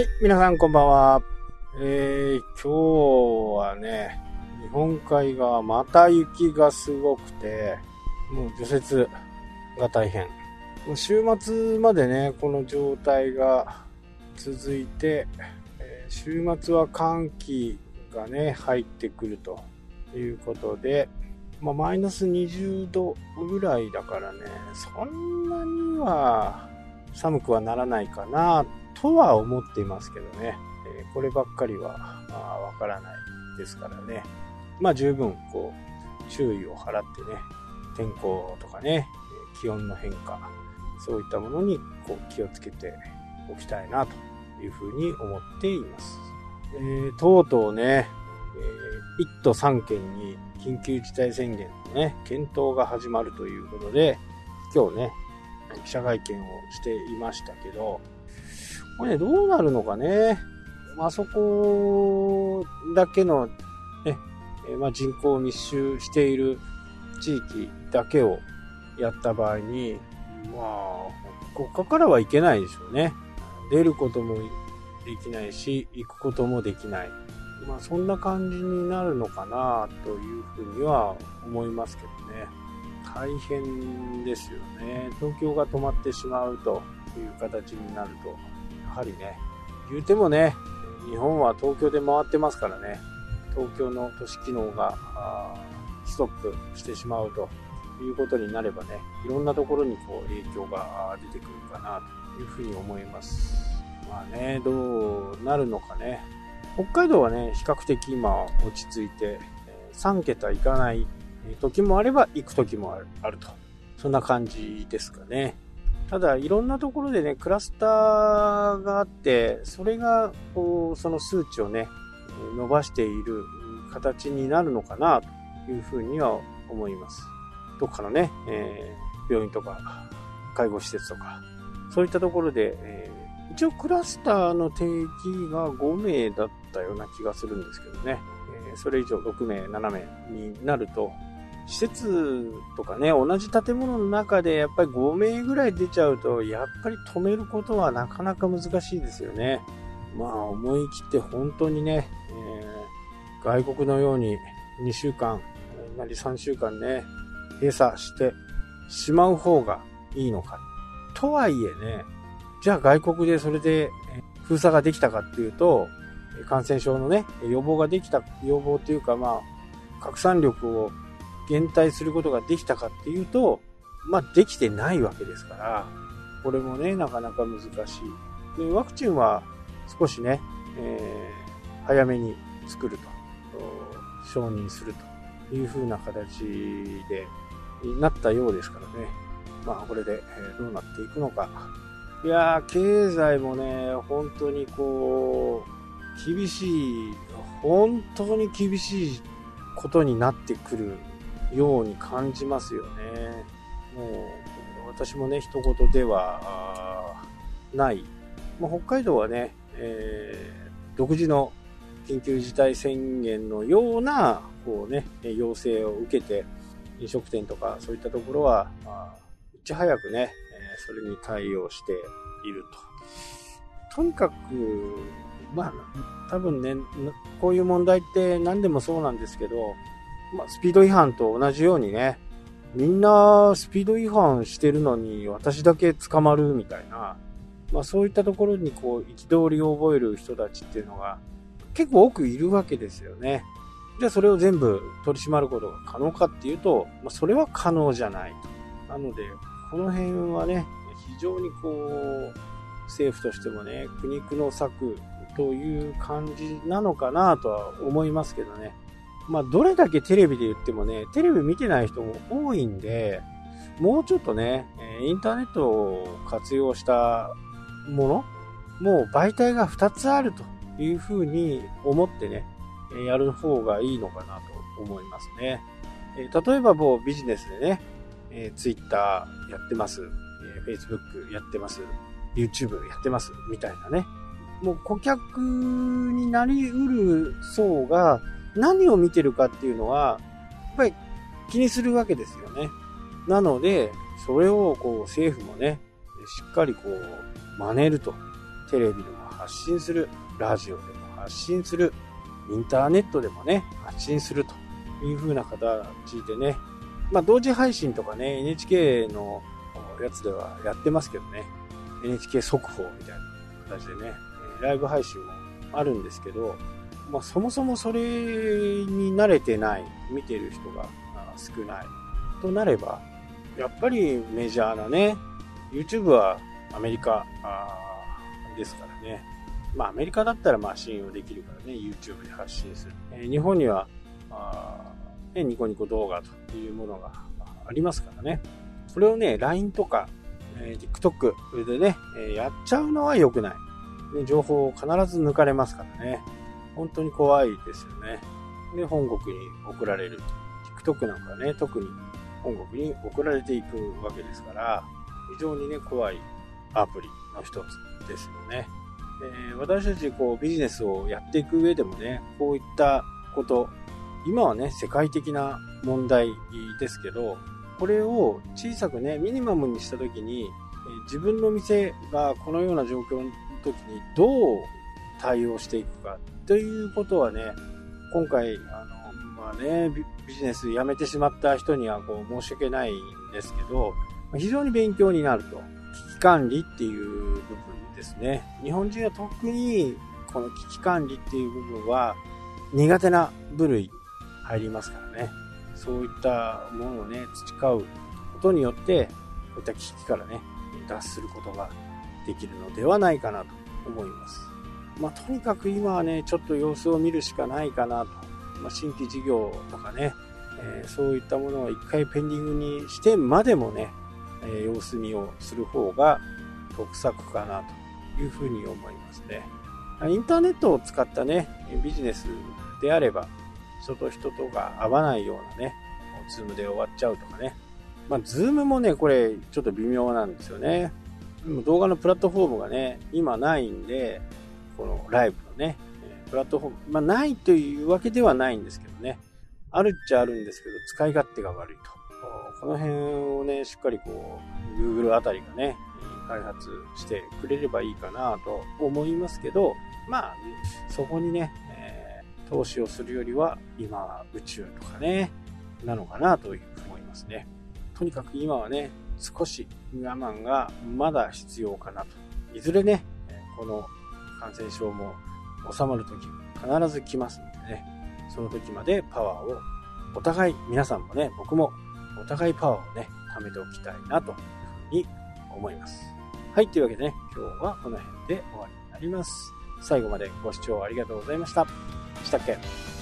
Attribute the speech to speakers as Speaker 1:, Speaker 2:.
Speaker 1: はい、皆さんこんばんは。えー、今日はね、日本海側また雪がすごくて、もう除雪が大変。もう週末までね、この状態が続いて、えー週末は寒気がね、入ってくるということで、まあ、マイナス20度ぐらいだからね、そんなには寒くはならないかなとは思っていますけどね、えこればっかりはまあわからないですからね、まあ十分こう注意を払ってね、天候とかね、気温の変化、そういったものにこう気をつけておきたいなというふうに思っています。えーとうとうね、え1都3県に緊急事態宣言のね、検討が始まるということで、今日ね、記者会見をしていましたけど、これね、どうなるのかね。あそこだけの、ね、えまあ、人口密集している地域だけをやった場合に、まあ、ここからはいけないでしょうね。出ることもできないし、行くこともできない。まあ、そんな感じになるのかなというふうには思いますけどね。大変ですよね。東京が止まってしまうという形になると、はりね、言うてもね、日本は東京で回ってますからね、東京の都市機能がストップしてしまうということになればね、いろんなところにこう影響が出てくるかなというふうに思います。まあね、どうなるのかね。北海道はね、比較的今落ち着いて、3桁いかない時もあれば行く時もあると。そんな感じですかね。ただ、いろんなところでね、クラスターがあって、それが、こう、その数値をね、伸ばしている形になるのかな、というふうには思います。どっかのね、えー病院とか、介護施設とか、そういったところで、えー一応クラスターの定義が5名だったような気がするんですけどね、えーそれ以上6名、7名になると、施設とかね、同じ建物の中でやっぱり5名ぐらい出ちゃうと、やっぱり止めることはなかなか難しいですよね。まあ思い切って本当にね、えー外国のように2週間、なり3週間ね、閉鎖してしまう方がいいのか。とはいえね、じゃあ外国でそれで封鎖ができたかっていうと、感染症のね、予防ができた、予防っていうかまあ、拡散力を減退することができたかっていうと、まあできてないわけですから、これもね、なかなか難しい。で、ワクチンは少しね、えー早めに作ると、承認するという風な形でなったようですからね。まあこれで、えーどうなっていくのか。いやー、経済もね、本当にこう、厳しい、本当に厳しいことになってくるように感じますよね。もう、私もね、一言ではない。まあ、北海道はね、えー独自の緊急事態宣言のような、こうね、要請を受けて、飲食店とかそういったところは、まあいち早くね、えそれに対応していると。とにかく、まあ、多分ね、こういう問題って何でもそうなんですけど、まあ、スピード違反と同じようにね、みんなスピード違反してるのに私だけ捕まるみたいな、まあそういったところにこう憤りを覚える人たちっていうのが結構多くいるわけですよね。じゃあそれを全部取り締まることが可能かっていうと、まあそれは可能じゃない。なので、この辺はね、非常にこう、政府としてもね、苦肉の策という感じなのかなとは思いますけどね。まあ、どれだけテレビで言ってもね、テレビ見てない人も多いんで、もうちょっとね、インターネットを活用したもの、もう媒体が2つあるというふうに思ってね、やる方がいいのかなと思いますね。例えばもうビジネスでね、え、Twitter やってます、え Facebook やってます、YouTube やってます、みたいなね。もう顧客になりうる層が何を見てるかっていうのは、やっぱり気にするわけですよね。なので、それをこう政府もね、しっかりこう真似ると。テレビの発発信する、ラジオでも発信する、インターネットでもね、発信するという風な形でね、まあ同時配信とかね、NHK のやつではやってますけどね、NHK 速報みたいな形でね、ライブ配信もあるんですけど、まあ、そもそもそれに慣れてない、見てる人が少ないとなれば、やっぱりメジャーなね、YouTube はアメリカですからね。まあアメリカだったらまあ信用できるからね、YouTube で発信する。えー、日本にはあ、ね、ニコニコ動画というものがありますからね。これをね、LINE とか、えー、TikTok でね、えー、やっちゃうのは良くない。ね、情報を必ず抜かれますからね。本当に怖いですよね。で、本国に送られる。TikTok なんかね、特に本国に送られていくわけですから、非常にね、怖いアプリの一つですよね。えー、私たちこうビジネスをやっていく上でもね、こういったこと、今はね、世界的な問題ですけど、これを小さくね、ミニマムにしたときに、自分の店がこのような状況の時にどう対応していくかということはね、今回、あの、まあね、ビジネス辞めてしまった人にはこう申し訳ないんですけど、非常に勉強になると。危機管理っていう部分ですね。日本人は特にこの危機管理っていう部分は苦手な部類入りますからね。そういったものをね、培うことによって、こういった危機からね、脱することができるのではないかなと思います。まあ、とにかく今はね、ちょっと様子を見るしかないかなと。まあ、新規事業とかね、えー、そういったものを一回ペンディングにしてまでもね、えー、様子見をする方が得策かなというふうに思いますね。インターネットを使ったね、ビジネスであれば、人と人とが合わないようなね、ズームで終わっちゃうとかね。まあ、ズームもね、これちょっと微妙なんですよね。でも動画のプラットフォームがね、今ないんで、このライブのね、プラットフォーム、まあないというわけではないんですけどね。あるっちゃあるんですけど、使い勝手が悪いと。この辺をね、しっかりこう、Google あたりがね、開発してくれればいいかなと思いますけど、まあ、そこにね、えー、投資をするよりは、今は宇宙とかね、なのかなというふうに思いますね。とにかく今はね、少し我慢がまだ必要かなと。いずれね、この感染症も収まる時必ず来ますのでね、その時までパワーをお互い、皆さんもね、僕もお互いパワーをね、貯めておきたいなというふうに思います。はい、というわけでね、今日はこの辺で終わりになります。最後までご視聴ありがとうございました。したっけ？